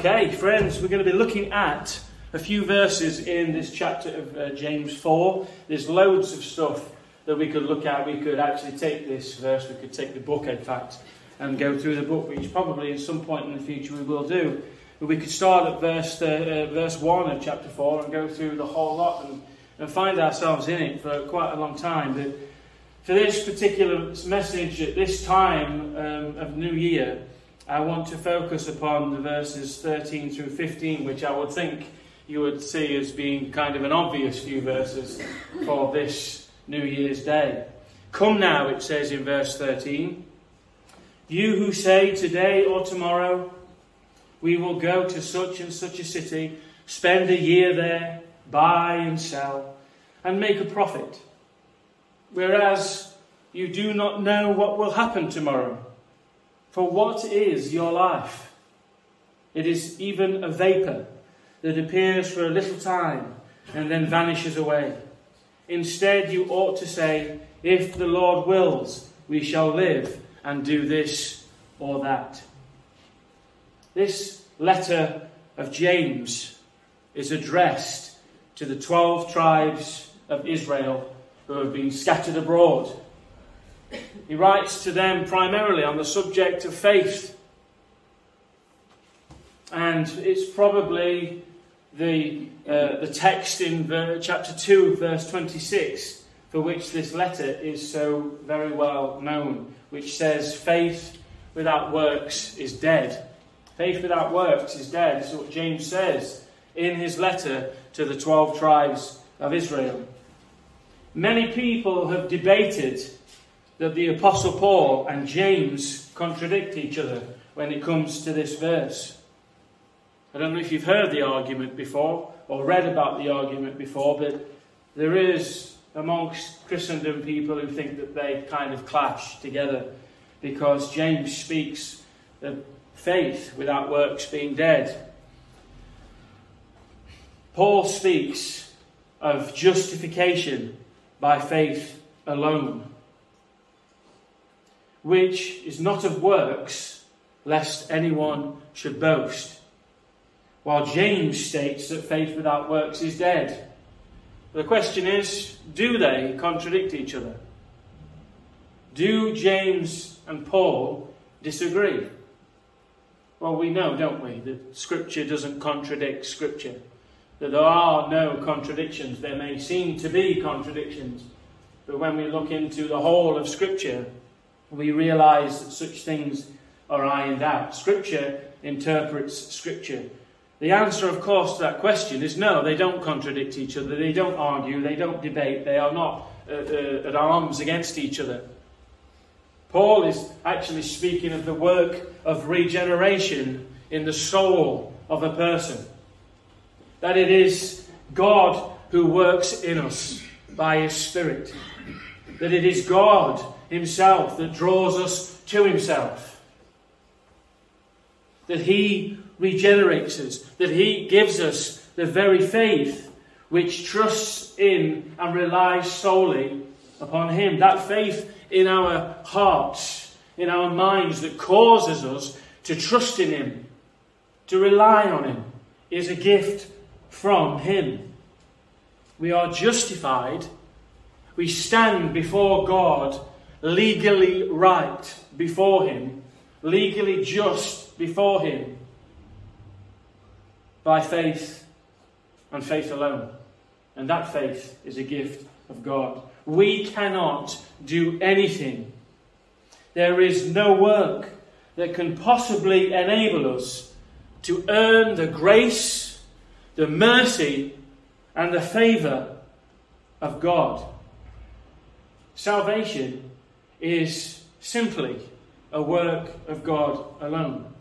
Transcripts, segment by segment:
Okay, friends, we're going to be looking at a few verses in this chapter of uh, James 4. There's loads of stuff that we could look at. We could actually take this verse, we could take the book, in fact, and go through the book, which probably at some point in the future we will do. But we could start at verse, uh, uh, verse 1 of chapter 4 and go through the whole lot and, and find ourselves in it for quite a long time. But for this particular message at this time um, of New Year, I want to focus upon the verses 13 through 15, which I would think you would see as being kind of an obvious few verses for this New Year's Day. Come now, it says in verse 13. You who say today or tomorrow, we will go to such and such a city, spend a year there, buy and sell, and make a profit. Whereas you do not know what will happen tomorrow. For what is your life? It is even a vapour that appears for a little time and then vanishes away. Instead, you ought to say, If the Lord wills, we shall live and do this or that. This letter of James is addressed to the 12 tribes of Israel who have been scattered abroad. He writes to them primarily on the subject of faith. And it's probably the, uh, the text in chapter 2, verse 26, for which this letter is so very well known, which says, Faith without works is dead. Faith without works is dead. This is what James says in his letter to the 12 tribes of Israel. Many people have debated that the Apostle Paul and James contradict each other when it comes to this verse. I don't know if you've heard the argument before or read about the argument before, but there is amongst Christendom people who think that they kind of clash together because James speaks of faith without works being dead. Paul speaks of justification by faith alone, which is not of works, lest anyone should boast while James states that faith without works is dead. The question is do they contradict each other? Do James and Paul disagree? Well, we know, don't we, that Scripture doesn't contradict Scripture. That there are no contradictions. There may seem to be contradictions, but when we look into the whole of Scripture, we realize that such things are ironed out. Scripture interprets Scripture. The answer, of course, to that question is no, they don't contradict each other, they don't argue, they don't debate, they are not uh, uh, at arms against each other. Paul is actually speaking of the work of regeneration in the soul of a person. That it is God who works in us by His Spirit. That it is God Himself that draws us to Himself. That He regenerates us, that He gives us the very faith which trusts in and relies solely upon Him. That faith in our hearts, in our minds, that causes us to trust in Him, to rely on Him, is a gift from Him. We are justified. We stand before God legally right before Him, legally just before Him by faith and faith alone. And that faith is a gift of God. We cannot do anything. There is no work that can possibly enable us to earn the grace, the mercy, and the favour of God. Salvation is simply a work of God alone.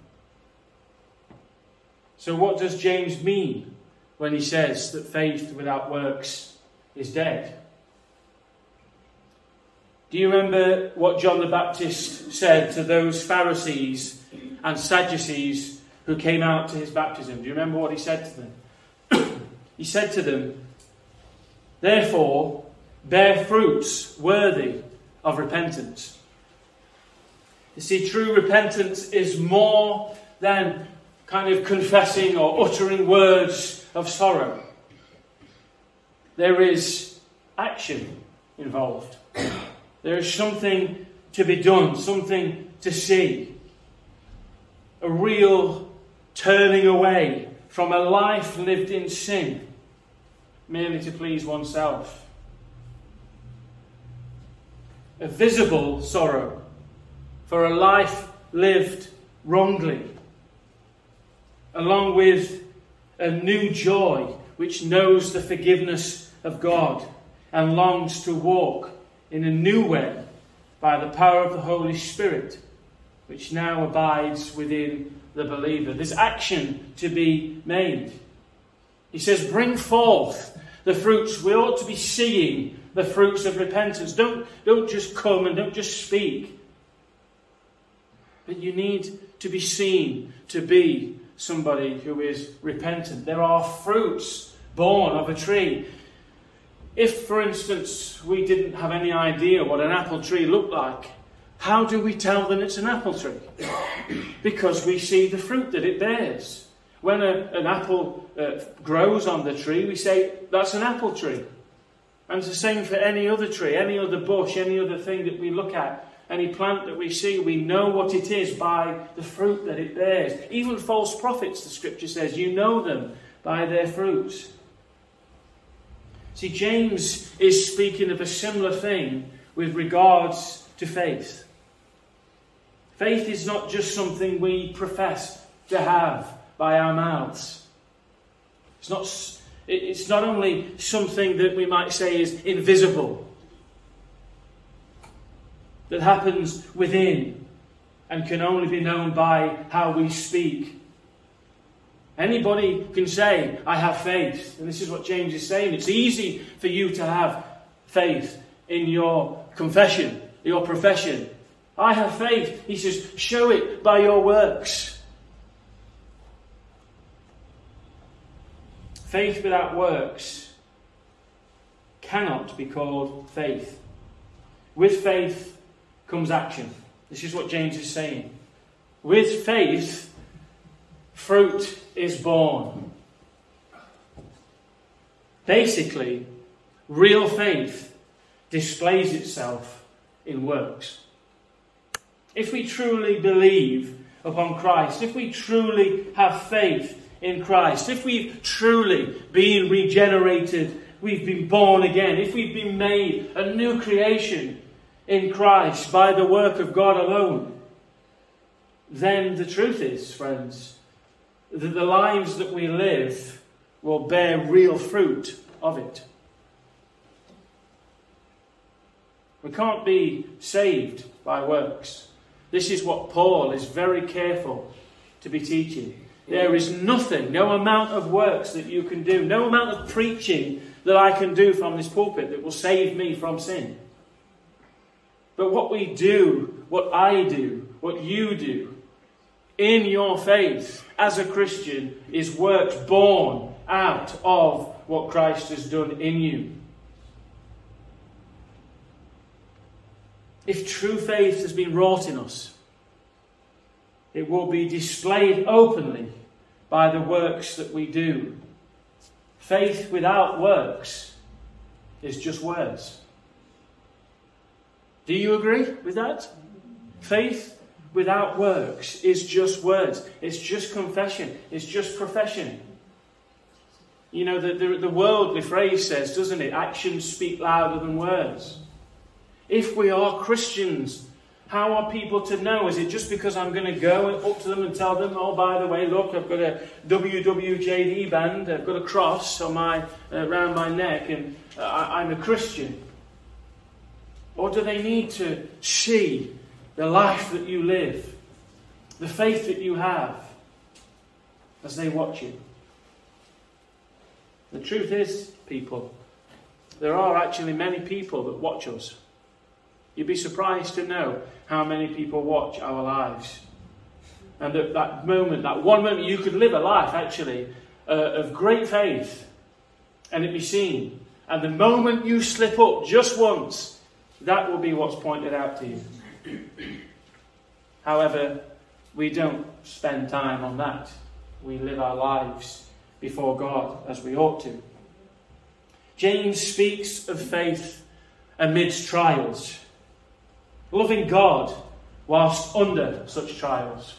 So, what does James mean when he says that faith without works is dead? Do you remember what John the Baptist said to those Pharisees and Sadducees who came out to his baptism? Do you remember what he said to them? he said to them, Therefore, bear fruits worthy of repentance. You see, true repentance is more than kind of confessing or uttering words of sorrow. There is action involved. There is something to be done, something to see. A real turning away from a life lived in sin merely to please oneself. A visible sorrow for a life lived wrongly, along with a new joy which knows the forgiveness of God and longs to walk in a new way by the power of the Holy Spirit, which now abides within the believer. There's action to be made. He says, Bring forth the fruits. We ought to be seeing the fruits of repentance. Don't, don't just come and don't just speak. But you need to be seen to be somebody who is repentant. There are fruits born of a tree. If, for instance, we didn't have any idea what an apple tree looked like, how do we tell them it's an apple tree? because we see the fruit that it bears. When a, an apple uh, grows on the tree, we say that's an apple tree. And it's the same for any other tree, any other bush, any other thing that we look at, any plant that we see. We know what it is by the fruit that it bears. Even false prophets, the scripture says, you know them by their fruits. See, James is speaking of a similar thing with regards to faith. Faith is not just something we profess to have by our mouths. It's not, it's not only something that we might say is invisible, that happens within and can only be known by how we speak. Anybody can say, I have faith. And this is what James is saying. It's easy for you to have faith in your confession, your profession. I have faith. He says, show it by your works. Faith without works cannot be called faith. With faith comes action. This is what James is saying. With faith, fruit is born. Basically, real faith displays itself in works. If we truly believe upon Christ, if we truly have faith in Christ, if we've truly been regenerated, we've been born again, if we've been made a new creation in Christ by the work of God alone, then the truth is, friends, that the lives that we live will bear real fruit of it. We can't be saved by works. This is what Paul is very careful to be teaching. There is nothing, no amount of works that you can do, no amount of preaching that I can do from this pulpit that will save me from sin. But what we do, what I do, what you do in your faith as a Christian is works born out of what Christ has done in you. If true faith has been wrought in us, it will be displayed openly by the works that we do. Faith without works is just words. Do you agree with that? Faith without works is just words. It's just confession. It's just profession. You know, the, the, the worldly phrase says, doesn't it? Actions speak louder than words. If we are Christians, how are people to know? Is it just because I'm going to go up to them and tell them, oh, by the way, look, I've got a WWJD band, I've got a cross on my, uh, around my neck, and uh, I'm a Christian? Or do they need to see the life that you live, the faith that you have, as they watch you? The truth is, people, there are actually many people that watch us. You'd be surprised to know how many people watch our lives. And at that moment, that one moment, you could live a life actually uh, of great faith and it be seen. And the moment you slip up just once, that will be what's pointed out to you. However, we don't spend time on that we live our lives before God as we ought to. James speaks of faith amidst trials, loving God whilst under such trials,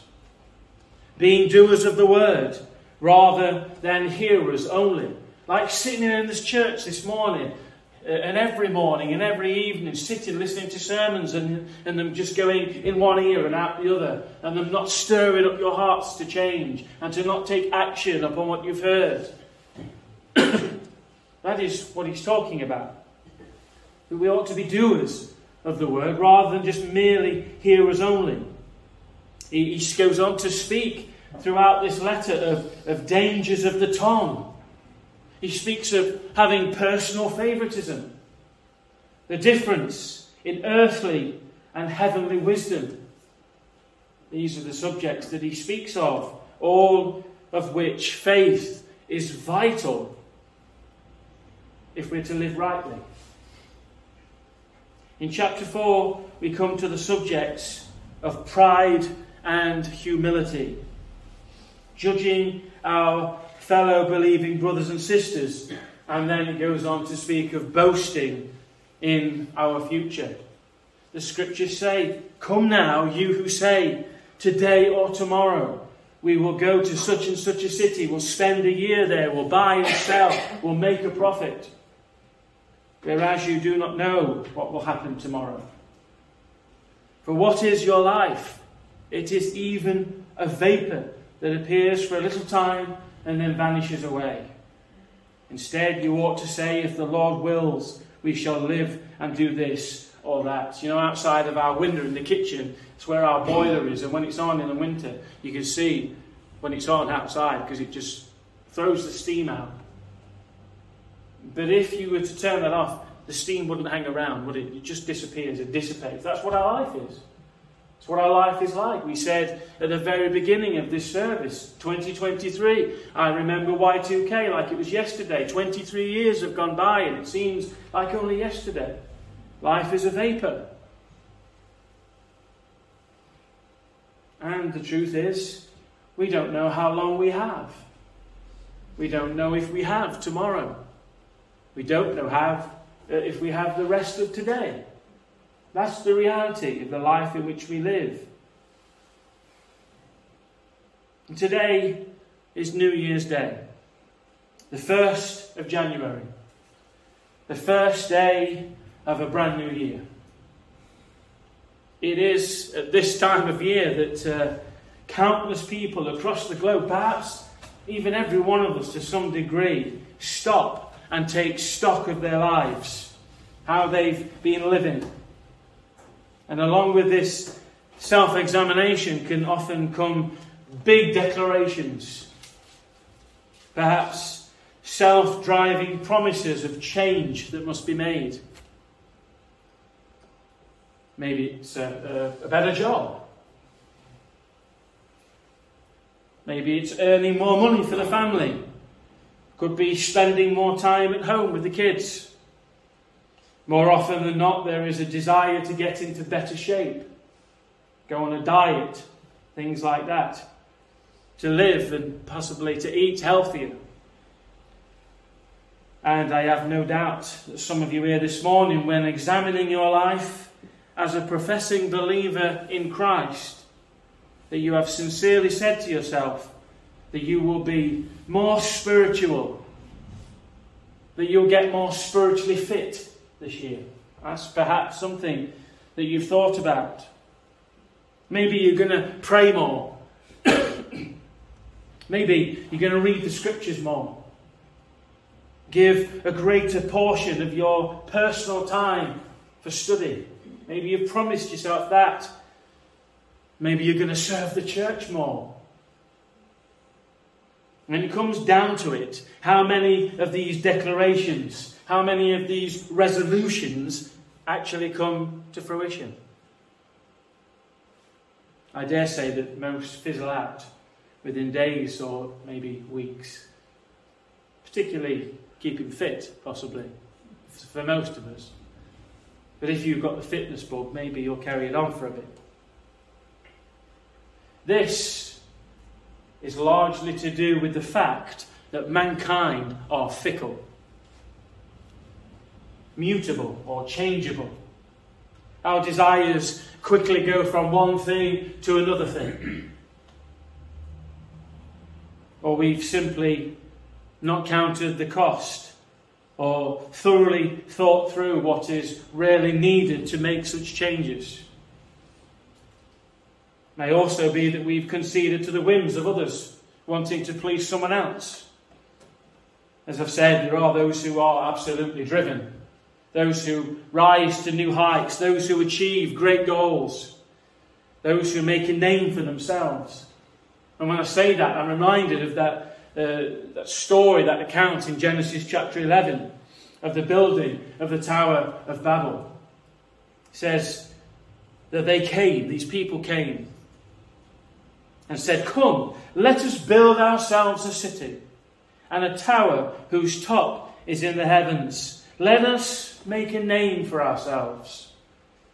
being doers of the word rather than hearers only. Like sitting in this church this morning, uh, and every morning and every evening, sitting listening to sermons and, and them just going in one ear and out the other, and them not stirring up your hearts to change and to not take action upon what you've heard. that is what he's talking about. That we ought to be doers of the word rather than just merely hearers only. He, he goes on to speak throughout this letter of, of dangers of the tongue he speaks of having personal favoritism, the difference in earthly and heavenly wisdom. These are the subjects that he speaks of, all of which faith is vital if we're to live rightly. In chapter 4, we come to the subjects of pride and humility, judging our fellow believing brothers and sisters. And then it goes on to speak of boasting in our future. The scriptures say, Come now, you who say, today or tomorrow, we will go to such and such a city, we'll spend a year there, we'll buy and sell, we'll make a profit. Whereas you do not know what will happen tomorrow. For what is your life? It is even a vapour that appears for a little time and then vanishes away. Instead, you ought to say, if the Lord wills, we shall live and do this or that. You know, outside of our window in the kitchen, it's where our boiler is, and when it's on in the winter, you can see when it's on outside because it just throws the steam out. But if you were to turn that off, the steam wouldn't hang around, would it? It just disappears, it dissipates. That's what our life is. It's what our life is like. We said at the very beginning of this service, 2023. I remember Y2K like it was yesterday. 23 years have gone by and it seems like only yesterday. Life is a vapour. And the truth is, we don't know how long we have. We don't know if we have tomorrow. We don't know have, uh, if we have the rest of today. That's the reality of the life in which we live. And today is New Year's Day, the 1st of January, the first day of a brand new year. It is at this time of year that uh, countless people across the globe, perhaps even every one of us to some degree, stop and take stock of their lives, how they've been living and along with this self examination can often come big declarations, perhaps self driving promises of change that must be made. Maybe it's a, a, a better job. Maybe it's earning more money for the family. Could be spending more time at home with the kids. More often than not, there is a desire to get into better shape, go on a diet, things like that, to live and possibly to eat healthier. And I have no doubt that some of you here this morning, when examining your life as a professing believer in Christ, that you have sincerely said to yourself that you will be more spiritual, that you'll get more spiritually fit this year. That's perhaps something that you've thought about. Maybe you're going to pray more. Maybe you're going to read the scriptures more. Give a greater portion of your personal time for study. Maybe you've promised yourself that. Maybe you're going to serve the church more. And it comes down to it how many of these declarations how many of these resolutions actually come to fruition. I dare say that most fizzle out within days or maybe weeks. Particularly keeping fit, possibly, for most of us. But if you've got the fitness bug, maybe you'll carry it on for a bit. This is largely to do with the fact that mankind are fickle, mutable, or changeable. Our desires quickly go from one thing to another thing. or we've simply not counted the cost or thoroughly thought through what is really needed to make such changes. May also be that we've conceded to the whims of others, wanting to please someone else. As I've said, there are those who are absolutely driven those who rise to new heights, those who achieve great goals, those who make a name for themselves. And when I say that, I'm reminded of that, uh, that story, that account in Genesis chapter 11 of the building of the Tower of Babel. It says that they came, these people came, and said, Come, let us build ourselves a city and a tower whose top is in the heavens. Let us make a name for ourselves,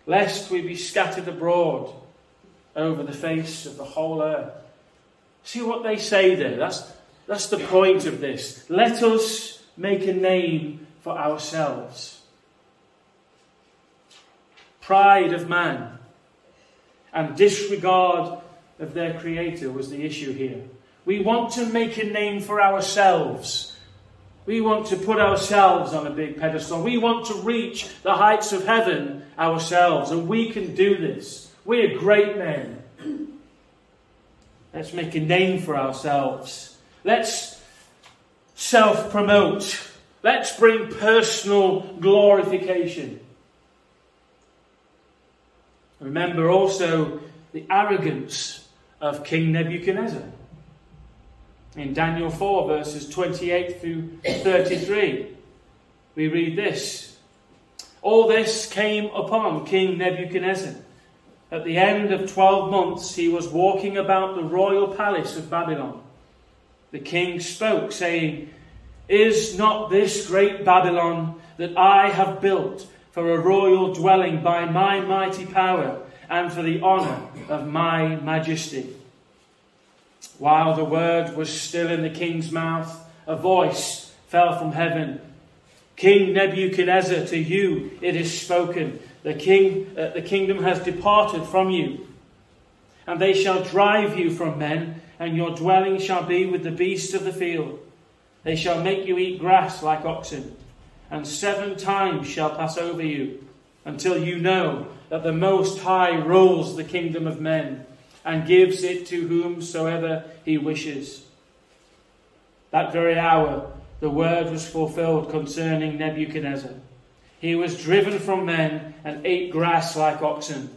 lest we be scattered abroad over the face of the whole earth. See what they say there? That's, that's the point of this. Let us make a name for ourselves. Pride of man and disregard of their Creator was the issue here. We want to make a name for ourselves. We want to put ourselves on a big pedestal. We want to reach the heights of heaven ourselves, and we can do this. We're great men. Let's make a name for ourselves. Let's self promote. Let's bring personal glorification. Remember also the arrogance of King Nebuchadnezzar in Daniel 4, verses 28 through 33. We read this All this came upon King Nebuchadnezzar. At the end of 12 months, he was walking about the royal palace of Babylon. The king spoke, saying, Is not this great Babylon that I have built for a royal dwelling by my mighty power and for the honour of my majesty? While the word was still in the king's mouth, a voice fell from heaven. King Nebuchadnezzar, to you it is spoken. The, king, uh, the kingdom has departed from you, and they shall drive you from men, and your dwelling shall be with the beasts of the field. They shall make you eat grass like oxen, and seven times shall pass over you, until you know that the Most High rules the kingdom of men and gives it to whomsoever he wishes. That very hour, the word was fulfilled concerning Nebuchadnezzar. He was driven from men and ate grass like oxen.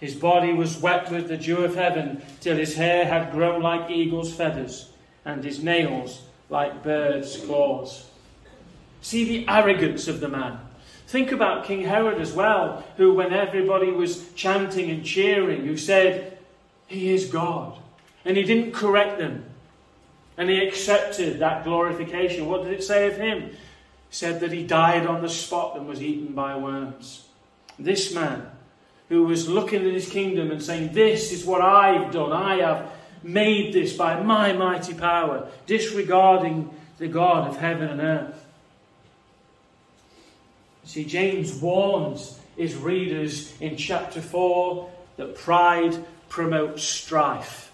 His body was wet with the dew of heaven till his hair had grown like eagle's feathers and his nails like birds' claws. See the arrogance of the man. Think about King Herod as well, who, when everybody was chanting and cheering, who said, he is God. And he didn't correct them. And he accepted that glorification. What did it say of him? It said that he died on the spot and was eaten by worms. This man, who was looking at his kingdom and saying, This is what I've done, I have made this by my mighty power, disregarding the God of heaven and earth. See, James warns his readers in chapter 4 that pride promotes strife.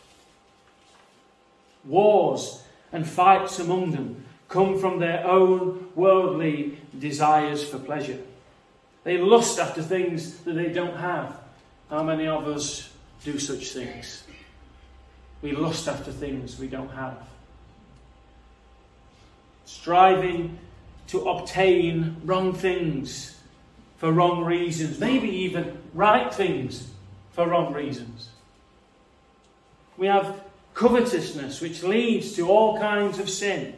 Wars and fights among them come from their own worldly desires for pleasure. They lust after things that they don't have. How many of us do such things? We lust after things we don't have. Striving to obtain wrong things for wrong reasons, maybe even right things for wrong reasons. We have covetousness, which leads to all kinds of sin.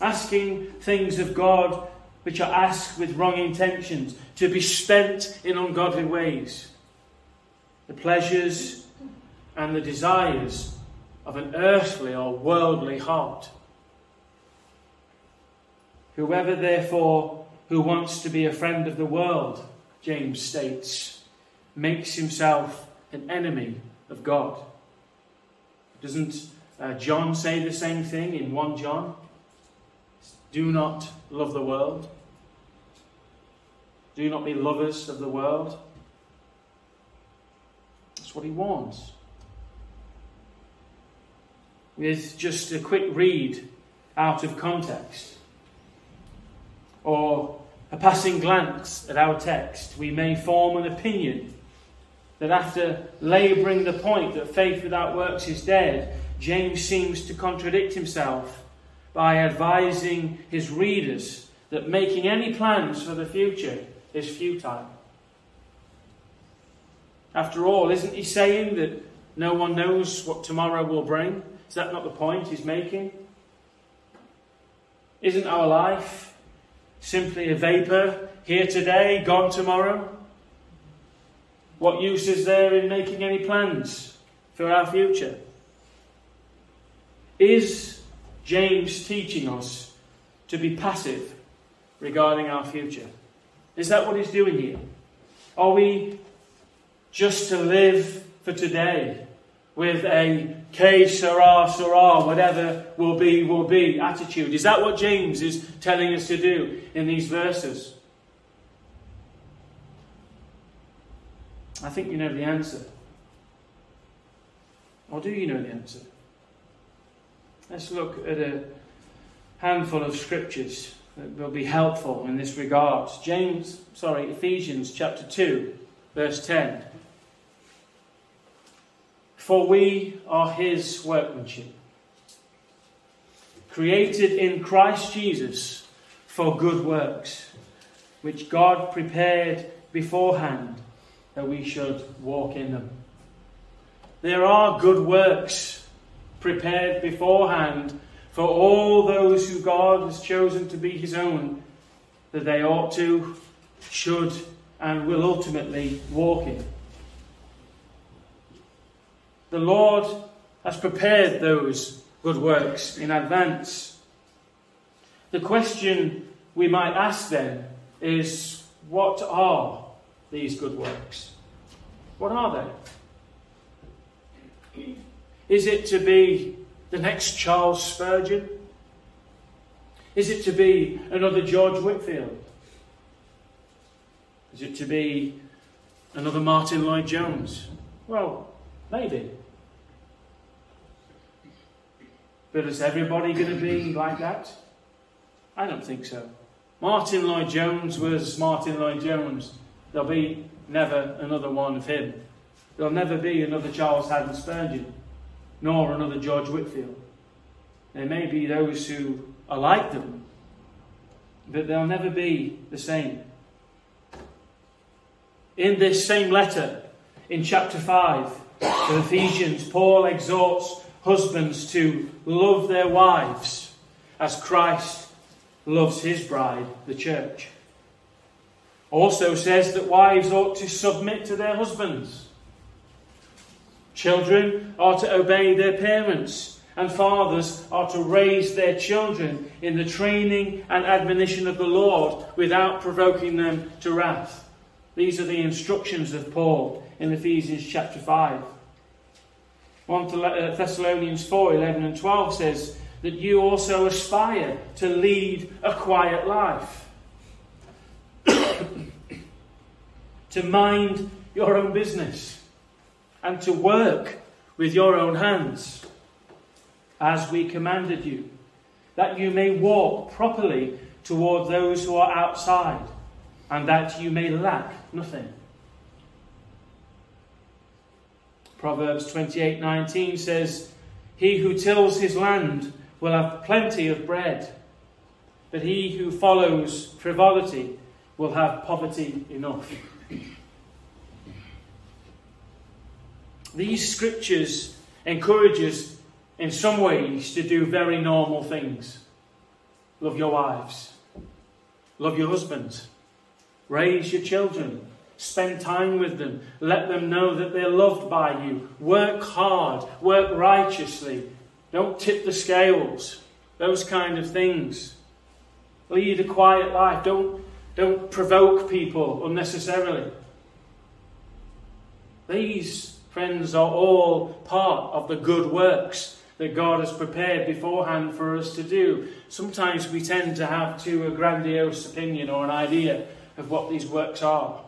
Asking things of God which are asked with wrong intentions, to be spent in ungodly ways. The pleasures and the desires of an earthly or worldly heart. Whoever, therefore, who wants to be a friend of the world, James states, makes himself an enemy of God. Doesn't Uh, John say the same thing in 1 John. Do not love the world. Do not be lovers of the world. That's what he warns. With just a quick read out of context, or a passing glance at our text, we may form an opinion that after labouring the point that faith without works is dead, James seems to contradict himself by advising his readers that making any plans for the future is futile. After all, isn't he saying that no one knows what tomorrow will bring? Is that not the point he's making? Isn't our life simply a vapour, here today, gone tomorrow? What use is there in making any plans for our future? Is James teaching us to be passive regarding our future? Is that what he's doing here? Are we just to live for today with a que sera, sera, whatever will be, will be attitude? Is that what James is telling us to do in these verses? I think you know the answer. Or do you know the answer? Let's look at a handful of scriptures that will be helpful in this regard. James, sorry, Ephesians chapter 2, verse 10. For we are his workmanship, created in Christ Jesus for good works, which God prepared beforehand that we should walk in them. There are good works prepared beforehand for all those who God has chosen to be his own, that they ought to, should, and will ultimately walk in. The Lord has prepared those good works in advance. The question we might ask then is what are these good works? What are they? Is it to be the next Charles Spurgeon? Is it to be another George Whitefield? Is it to be another Martyn Lloyd-Jones? Well, maybe. But is everybody going to be like that? I don't think so. Martyn Lloyd-Jones was Martyn Lloyd-Jones. There'll be never another one of him. There'll never be another Charles Haddon Spurgeon nor another George Whitefield. There may be those who are like them, but they'll never be the same. In this same letter, in chapter 5 of Ephesians, Paul exhorts husbands to love their wives as Christ loves his bride, the church. Also says that wives ought to submit to their husbands Children are to obey their parents, and fathers are to raise their children in the training and admonition of the Lord without provoking them to wrath. These are the instructions of Paul in Ephesians chapter 5. 1 uh, Thessalonians 4 11 and 12 says that you also aspire to lead a quiet life, to mind your own business and to work with your own hands, as we commanded you, that you may walk properly toward those who are outside, and that you may lack nothing. Proverbs 28:19 says, "He who tills his land will have plenty of bread, but he who follows frivolity will have poverty enough." These scriptures encourage us in some ways to do very normal things. Love your wives. Love your husbands. Raise your children. Spend time with them. Let them know that they're loved by you. Work hard. Work righteously. Don't tip the scales. Those kind of things. Lead a quiet life. Don't, don't provoke people unnecessarily. These friends, are all part of the good works that God has prepared beforehand for us to do. Sometimes we tend to have too a grandiose opinion or an idea of what these works are.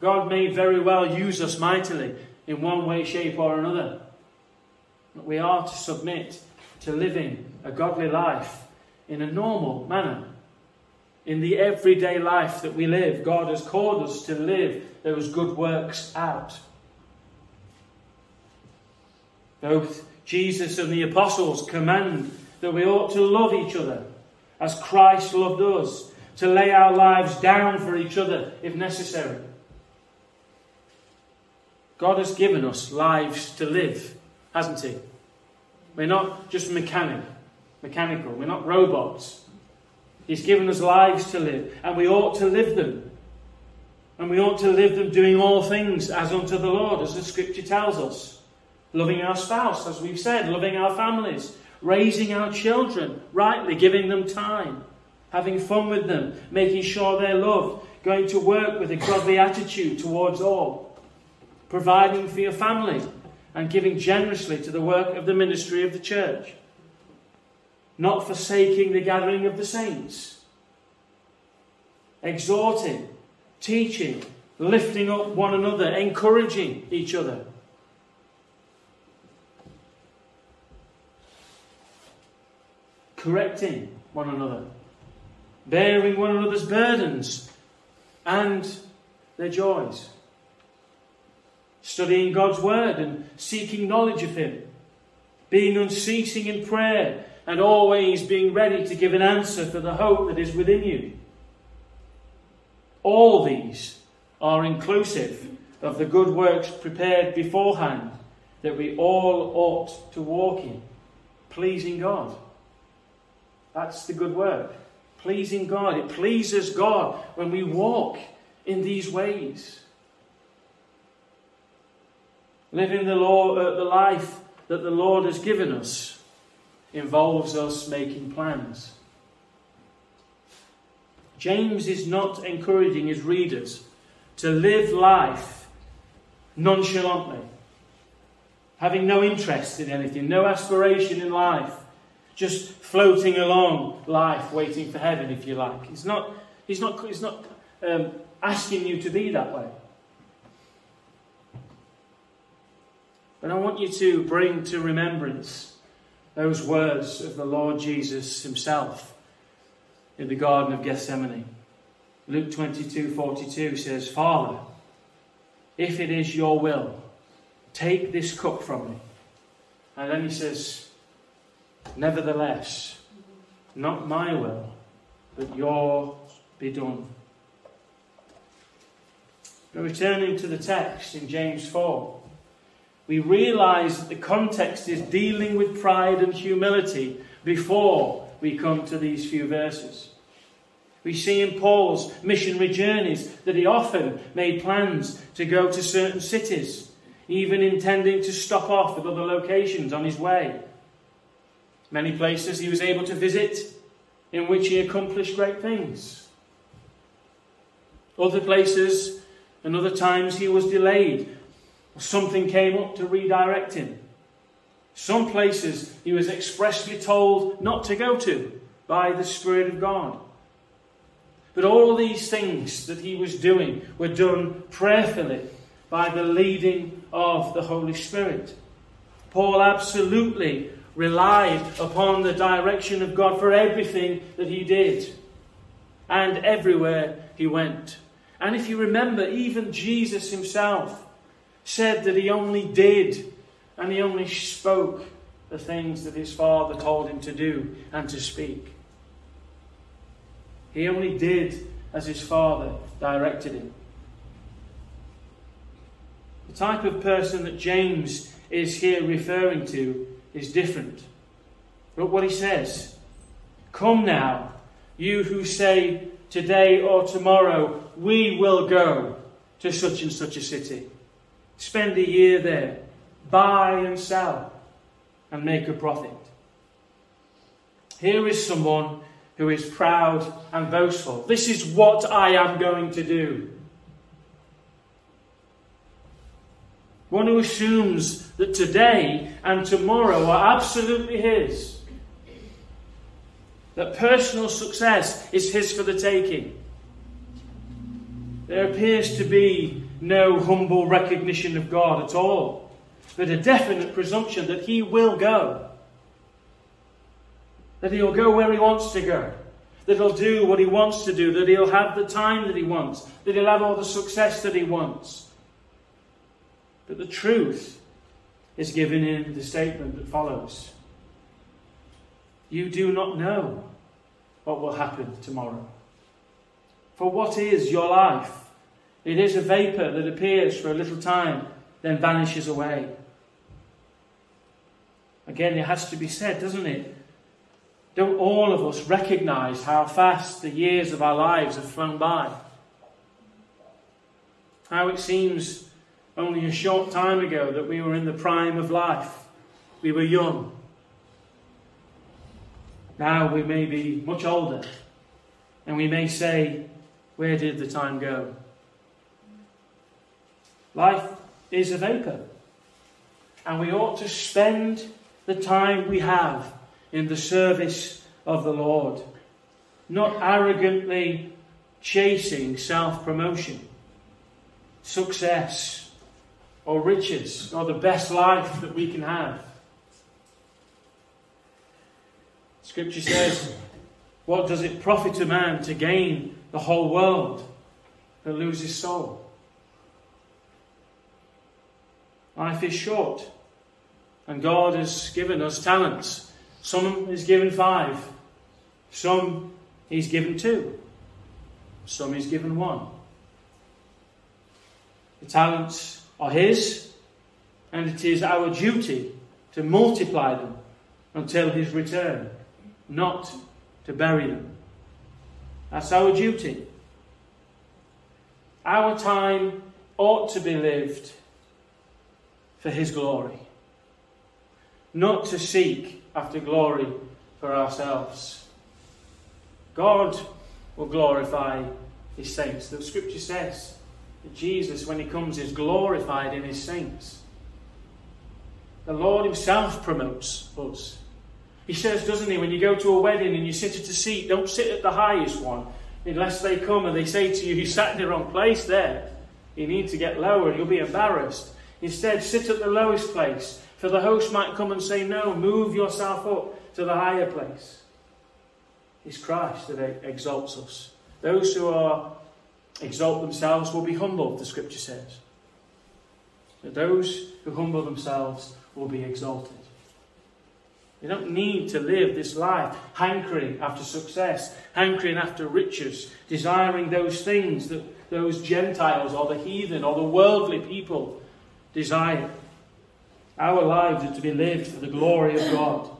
God may very well use us mightily in one way, shape, or another. But we are to submit to living a godly life in a normal manner. In the everyday life that we live, God has called us to live those good works out. Both Jesus and the apostles command that we ought to love each other as Christ loved us, to lay our lives down for each other if necessary. God has given us lives to live, hasn't He? We're not just mechanic, mechanical, we're not robots. He's given us lives to live, and we ought to live them. And we ought to live them doing all things as unto the Lord, as the Scripture tells us loving our spouse, as we've said, loving our families, raising our children rightly, giving them time, having fun with them, making sure they're loved, going to work with a godly attitude towards all, providing for your family, and giving generously to the work of the ministry of the church, not forsaking the gathering of the saints, exhorting, teaching, lifting up one another, encouraging each other. Correcting one another, bearing one another's burdens and their joys, studying God's Word and seeking knowledge of Him, being unceasing in prayer and always being ready to give an answer for the hope that is within you. All these are inclusive of the good works prepared beforehand that we all ought to walk in, pleasing God. That's the good work. Pleasing God. It pleases God when we walk in these ways. Living the, law, uh, the life that the Lord has given us involves us making plans. James is not encouraging his readers to live life nonchalantly, having no interest in anything, no aspiration in life, just floating along life, waiting for heaven, if you like. He's not, he's not, he's not um, asking you to be that way. But I want you to bring to remembrance those words of the Lord Jesus himself in the Garden of Gethsemane. Luke 22 42 says, Father, if it is your will, take this cup from me. And then he says, Nevertheless, not my will, but yours be done. But returning to the text in James 4, we realize that the context is dealing with pride and humility before we come to these few verses. We see in Paul's missionary journeys that he often made plans to go to certain cities, even intending to stop off at other locations on his way. Many places he was able to visit in which he accomplished great things. Other places and other times he was delayed. Something came up to redirect him. Some places he was expressly told not to go to by the Spirit of God. But all these things that he was doing were done prayerfully by the leading of the Holy Spirit. Paul absolutely relied upon the direction of God for everything that he did and everywhere he went. And if you remember, even Jesus himself said that he only did and he only spoke the things that his Father told him to do and to speak. He only did as his Father directed him. The type of person that James is here referring to is different. Look what he says Come now, you who say today or tomorrow, we will go to such and such a city. Spend a year there, buy and sell, and make a profit. Here is someone who is proud and boastful. This is what I am going to do. One who assumes that today and tomorrow are absolutely his. That personal success is his for the taking. There appears to be no humble recognition of God at all, but a definite presumption that he will go. That he'll go where he wants to go. That he'll do what he wants to do. That he'll have the time that he wants. That he'll have all the success that he wants. But the truth is given in the statement that follows. You do not know what will happen tomorrow. For what is your life? It is a vapour that appears for a little time, then vanishes away. Again, it has to be said, doesn't it? Don't all of us recognize how fast the years of our lives have flown by? How it seems only a short time ago that we were in the prime of life. We were young. Now we may be much older, and we may say, Where did the time go? Life is a vapour, and we ought to spend the time we have in the service of the Lord, not arrogantly chasing self promotion, success, or riches, or the best life that we can have. Scripture says, What does it profit a man to gain the whole world but lose his soul? Life is short, and God has given us talents. Some he's given five. Some he's given two. Some he's given one. The talents are his, and it is our duty to multiply them until his return, not to bury them. That's our duty. Our time ought to be lived for his glory, not to seek after glory for ourselves. God will glorify his saints. The scripture says that Jesus, when he comes, is glorified in his saints. The Lord himself promotes us. He says, doesn't he, when you go to a wedding and you sit at a seat, don't sit at the highest one, unless they come and they say to you, you sat in the wrong place there. You need to get lower, and you'll be embarrassed. Instead, sit at the lowest place for the host might come and say, No, move yourself up to the higher place. It's Christ that exalts us. Those who are exalt themselves will be humbled, the scripture says. But those who humble themselves will be exalted. You don't need to live this life hankering after success, hankering after riches, desiring those things that those Gentiles or the heathen or the worldly people desire. Our lives are to be lived for the glory of God.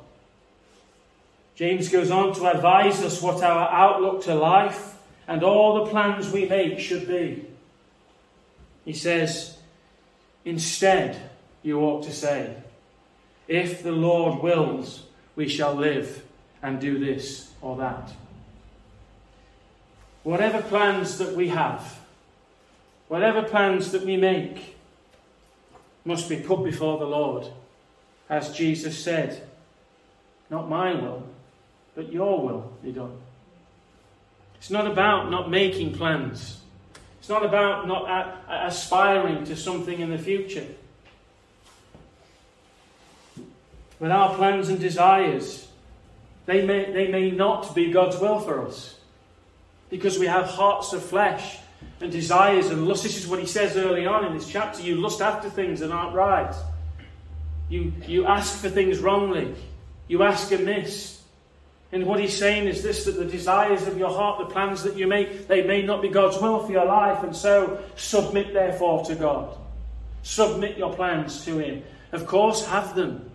James goes on to advise us what our outlook to life and all the plans we make should be. He says, Instead, you ought to say, If the Lord wills, we shall live and do this or that. Whatever plans that we have, whatever plans that we make, must be put before the Lord. As Jesus said, Not my will, but your will be done. It's not about not making plans. It's not about not aspiring to something in the future. But our plans and desires, they may, they may not be God's will for us. Because we have hearts of flesh and desires and lust. This is what he says early on in this chapter. You lust after things that aren't right. You, you ask for things wrongly. You ask amiss. And what he's saying is this that the desires of your heart, the plans that you make, they may not be God's will for your life. And so submit, therefore, to God. Submit your plans to Him. Of course, have them.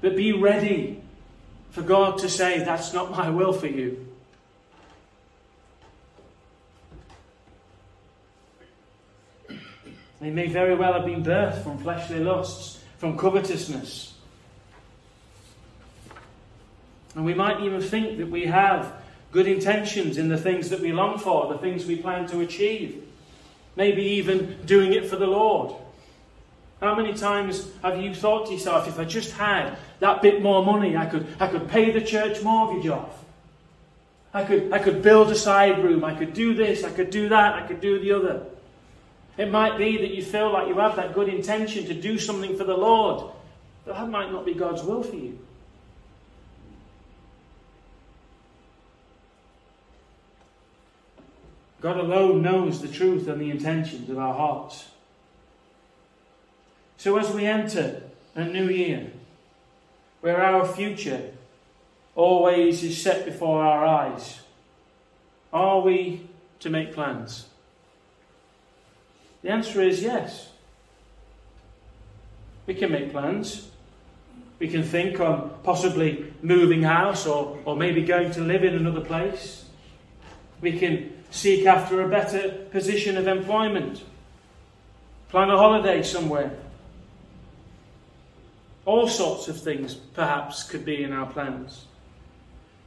But be ready for God to say, That's not my will for you. They may very well have been birthed from fleshly lusts, from covetousness. And we might even think that we have good intentions in the things that we long for, the things we plan to achieve. Maybe even doing it for the Lord. How many times have you thought to yourself, if I just had that bit more money, I could, I could pay the church mortgage off? I could, I could build a side room, I could do this, I could do that, I could do the other. It might be that you feel like you have that good intention to do something for the Lord, but that might not be God's will for you. God alone knows the truth and the intentions of our hearts. So as we enter a new year, where our future always is set before our eyes, are we to make plans? The answer is yes. We can make plans. We can think on possibly moving house or, or maybe going to live in another place. We can seek after a better position of employment, plan a holiday somewhere. All sorts of things perhaps could be in our plans.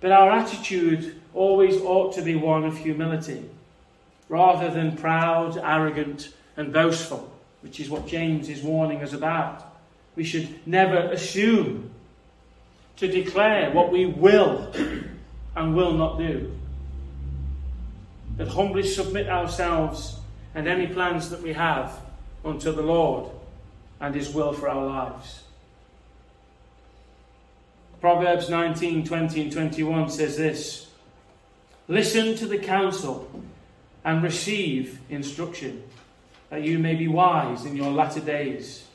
But our attitude always ought to be one of humility, rather than proud, arrogant, and boastful, which is what James is warning us about. We should never assume to declare what we will and will not do but humbly submit ourselves and any plans that we have unto the Lord and His will for our lives. Proverbs 19 20 and 21 says this Listen to the counsel and receive instruction, that you may be wise in your latter days.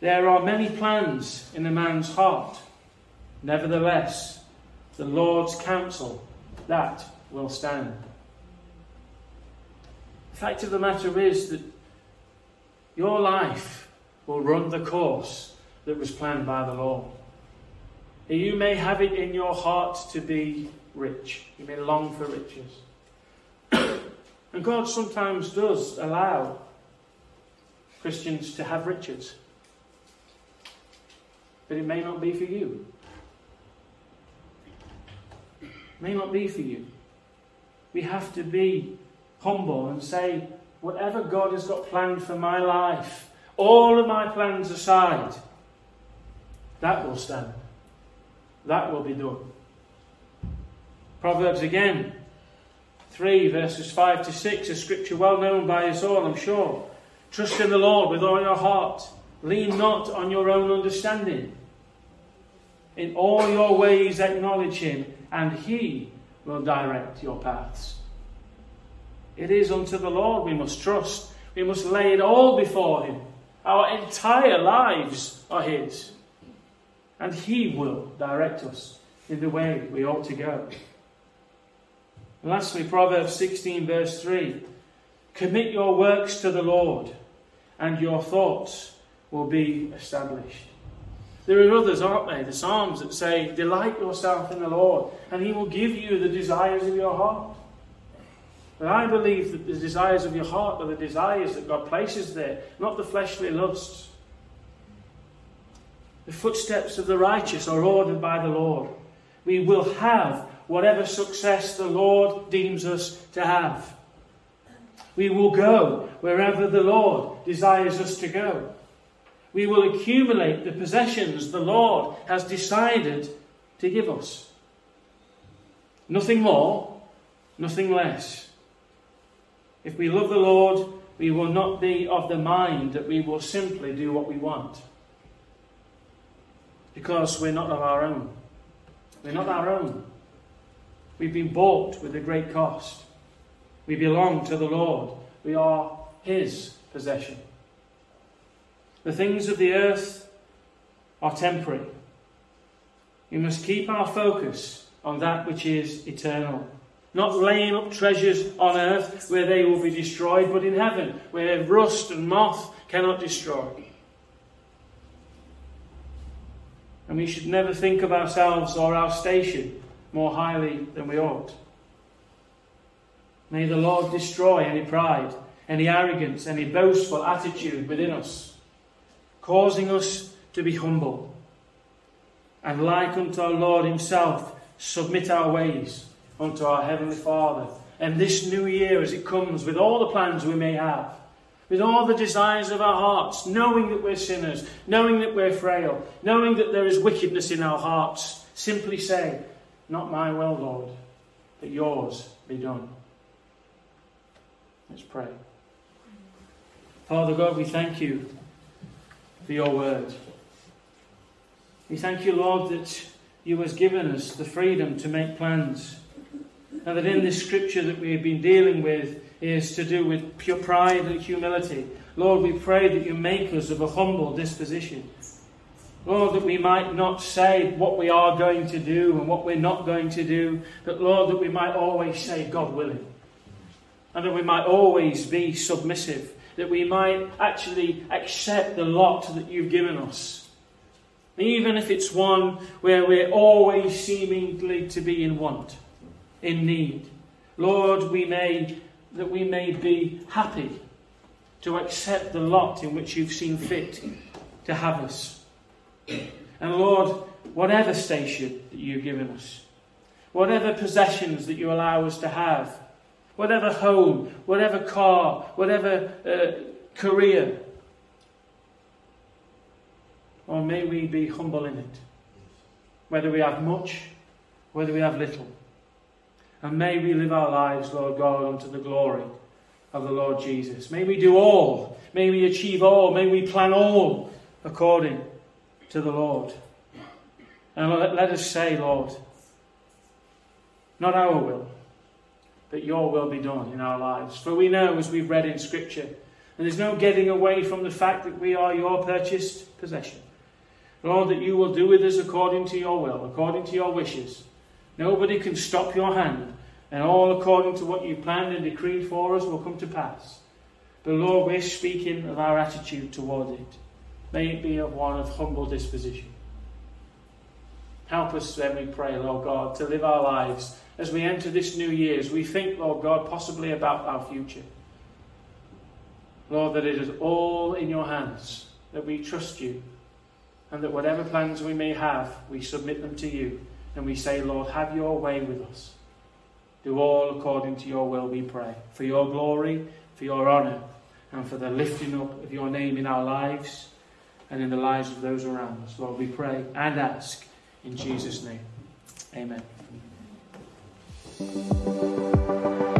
There are many plans in a man's heart. Nevertheless, the Lord's counsel, that will stand. The fact of the matter is that your life will run the course that was planned by the Lord. You may have it in your heart to be rich. You may long for riches. and God sometimes does allow Christians to have riches. But it may not be for you. It may not be for you. We have to be humble and say, whatever God has got planned for my life, all of my plans aside, that will stand. That will be done. Proverbs again, 3 verses 5 to 6, a scripture well known by us all, I'm sure. Trust in the Lord with all your heart. Lean not on your own understanding. In all your ways acknowledge him, and he will direct your paths. It is unto the Lord we must trust. We must lay it all before Him. Our entire lives are His. And He will direct us in the way we ought to go. And lastly, Proverbs 16, verse 3 Commit your works to the Lord, and your thoughts will be established. There are others, aren't there? The Psalms that say, Delight yourself in the Lord, and He will give you the desires of your heart. But I believe that the desires of your heart are the desires that God places there, not the fleshly lusts. The footsteps of the righteous are ordered by the Lord. We will have whatever success the Lord deems us to have. We will go wherever the Lord desires us to go. We will accumulate the possessions the Lord has decided to give us. Nothing more, nothing less. If we love the Lord, we will not be of the mind that we will simply do what we want. Because we're not of our own. We're not our own. We've been bought with a great cost. We belong to the Lord. We are His possession. The things of the earth are temporary. We must keep our focus on that which is eternal not laying up treasures on earth where they will be destroyed, but in heaven where rust and moth cannot destroy. And we should never think of ourselves or our station more highly than we ought. May the Lord destroy any pride, any arrogance, any boastful attitude within us, causing us to be humble. And like unto our Lord Himself, submit our ways unto our Heavenly Father. And this new year, as it comes, with all the plans we may have, with all the desires of our hearts, knowing that we're sinners, knowing that we're frail, knowing that there is wickedness in our hearts, simply say, Not my will, Lord, but yours be done. Let's pray. Father God, we thank you for your word. We thank you, Lord, that you has given us the freedom to make plans. And that in this scripture that we have been dealing with is to do with pure pride and humility. Lord, we pray that you make us of a humble disposition. Lord, that we might not say what we are going to do and what we're not going to do, but Lord, that we might always say, God willing. And that we might always be submissive, that we might actually accept the lot that you've given us. Even if it's one where we're always seemingly to be in want, in need. Lord, we may that we may be happy to accept the lot in which you've seen fit to have us. And Lord, whatever station that you've given us, whatever possessions that you allow us to have, whatever home, whatever car, whatever uh, career, or may we be humble in it, whether we have much, whether we have little. And may we live our lives, Lord God, unto the glory of the Lord Jesus. May we do all. May we achieve all. May we plan all according to the Lord. And let, let us say, Lord, not our will, but your will be done in our lives. For we know, as we've read in Scripture, and there's no getting away from the fact that we are your purchased possession. Lord, that you will do with us according to your will, according to your wishes. Nobody can stop your hand, and all according to what you planned and decreed for us will come to pass. But Lord, we're speaking of our attitude toward it. May it be of one of humble disposition. Help us then, we pray, Lord God, to live our lives as we enter this new year, as we think, Lord God, possibly about our future. Lord, that it is all in your hands, that we trust you, and that whatever plans we may have, we submit them to you and we say, Lord, have your way with us. Do all according to your will, we pray. For your glory, for your honour, and for the lifting up of your name in our lives and in the lives of those around us. Lord, we pray and ask in Jesus' name. Amen. Thank you.